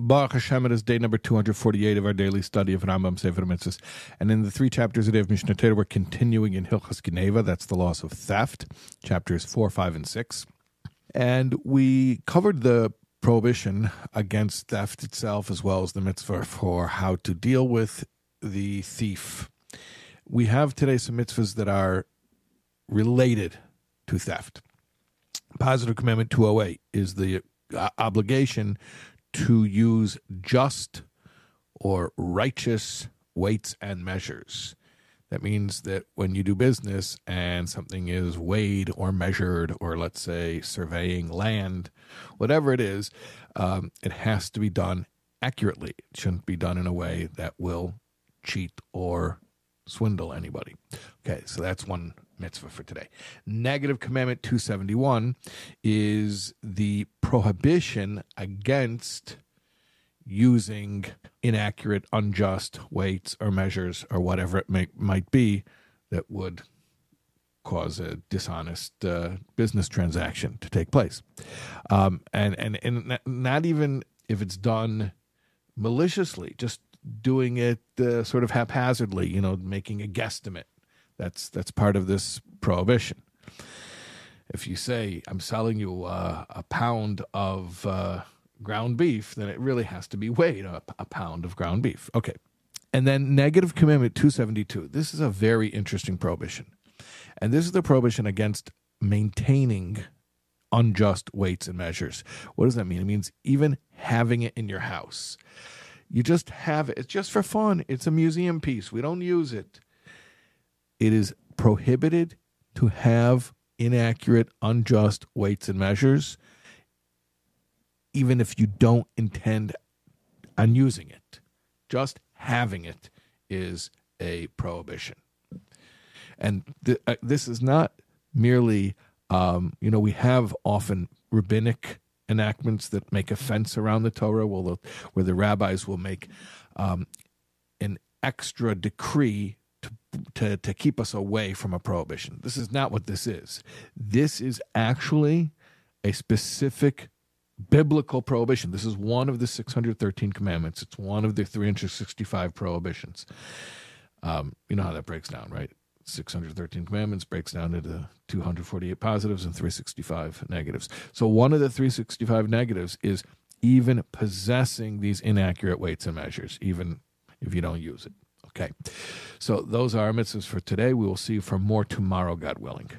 Baruch Hashem, it is day number 248 of our daily study of Rambam Sefer Hamitzvos. And in the three chapters a day of Mishneh Torah, we're continuing in Hilchos Geneivah. That's the loss of theft, chapters 4, 5, and 6. And we covered the prohibition against theft itself as well as the mitzvah for how to deal with the thief. We have today some mitzvahs that are related to theft. Positive Commandment 208 is the uh, obligation to use just or righteous weights and measures. That means that when you do business and something is weighed or measured, or let's say surveying land, whatever it is, um, it has to be done accurately. It shouldn't be done in a way that will cheat or swindle anybody. Okay, so that's one mitzvah for today. Negative commandment 271 is the prohibition against using inaccurate, unjust weights or measures or whatever it may, might be that would cause a dishonest uh, business transaction to take place. Um, and, and, and not even if it's done maliciously, just doing it uh, sort of haphazardly, you know, making a guesstimate. That's that's part of this prohibition. If you say I'm selling you uh, a pound of uh, ground beef, then it really has to be weighed a, a pound of ground beef. Okay, and then negative commandment 272. This is a very interesting prohibition, and this is the prohibition against maintaining unjust weights and measures. What does that mean? It means even having it in your house. You just have it. It's just for fun. It's a museum piece. We don't use it. It is prohibited to have inaccurate, unjust weights and measures, even if you don't intend on using it. Just having it is a prohibition. And th- uh, this is not merely, um, you know, we have often rabbinic enactments that make a fence around the Torah, where where the rabbis will make um, an extra decree to, to keep us away from a prohibition. This is not what this is. This is actually a specific biblical prohibition. This is one of the 613 commandments. It's one of the 365 prohibitions. Um, you know how that breaks down, right? 613 commandments breaks down into 248 positives and 365 negatives. So one of the 365 negatives is even possessing these inaccurate weights and measures, even if you don't use it. Okay. So those are our mitzvahs for today. We will see you for more tomorrow, God willing.